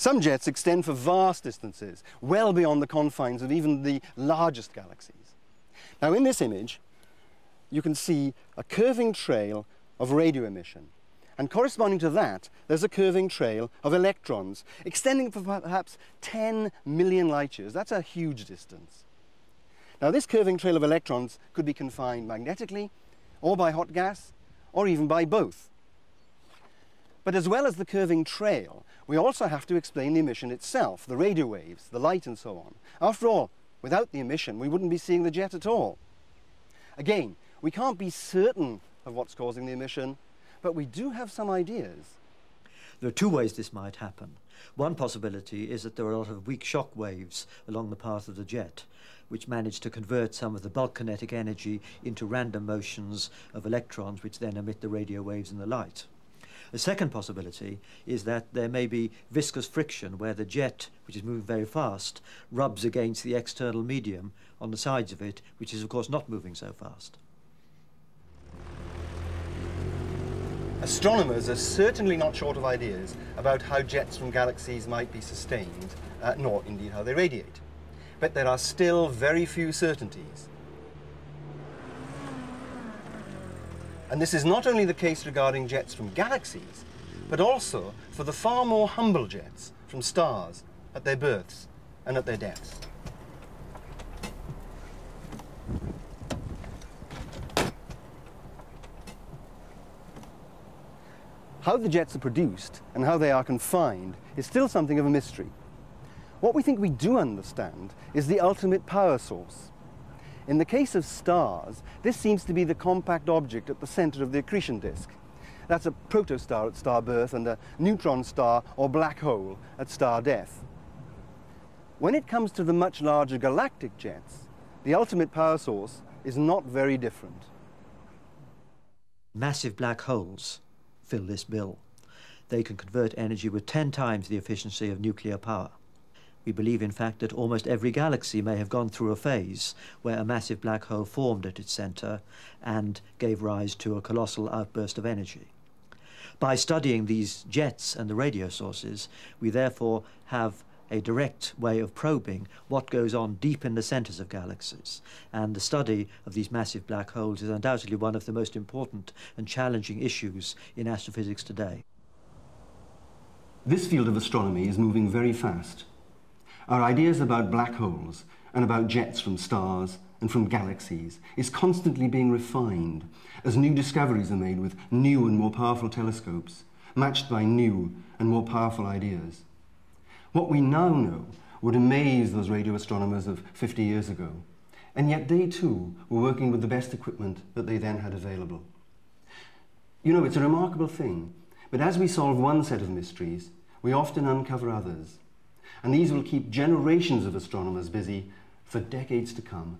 Some jets extend for vast distances, well beyond the confines of even the largest galaxies. Now, in this image, you can see a curving trail of radio emission. And corresponding to that, there's a curving trail of electrons, extending for perhaps 10 million light years. That's a huge distance. Now, this curving trail of electrons could be confined magnetically, or by hot gas, or even by both. But as well as the curving trail, we also have to explain the emission itself, the radio waves, the light and so on. After all, without the emission, we wouldn't be seeing the jet at all. Again, we can't be certain of what's causing the emission, but we do have some ideas. There are two ways this might happen. One possibility is that there are a lot of weak shock waves along the path of the jet, which manage to convert some of the bulk kinetic energy into random motions of electrons, which then emit the radio waves and the light. The second possibility is that there may be viscous friction where the jet, which is moving very fast, rubs against the external medium on the sides of it, which is of course not moving so fast. Astronomers are certainly not short of ideas about how jets from galaxies might be sustained, uh, nor indeed how they radiate. But there are still very few certainties. And this is not only the case regarding jets from galaxies, but also for the far more humble jets from stars at their births and at their deaths. How the jets are produced and how they are confined is still something of a mystery. What we think we do understand is the ultimate power source. In the case of stars, this seems to be the compact object at the center of the accretion disk. That's a protostar at star birth and a neutron star or black hole at star death. When it comes to the much larger galactic jets, the ultimate power source is not very different. Massive black holes fill this bill. They can convert energy with 10 times the efficiency of nuclear power. We believe, in fact, that almost every galaxy may have gone through a phase where a massive black hole formed at its center and gave rise to a colossal outburst of energy. By studying these jets and the radio sources, we therefore have a direct way of probing what goes on deep in the centers of galaxies. And the study of these massive black holes is undoubtedly one of the most important and challenging issues in astrophysics today. This field of astronomy is moving very fast. Our ideas about black holes and about jets from stars and from galaxies is constantly being refined as new discoveries are made with new and more powerful telescopes, matched by new and more powerful ideas. What we now know would amaze those radio astronomers of 50 years ago, and yet they too were working with the best equipment that they then had available. You know, it's a remarkable thing, but as we solve one set of mysteries, we often uncover others, and these will keep generations of astronomers busy for decades to come.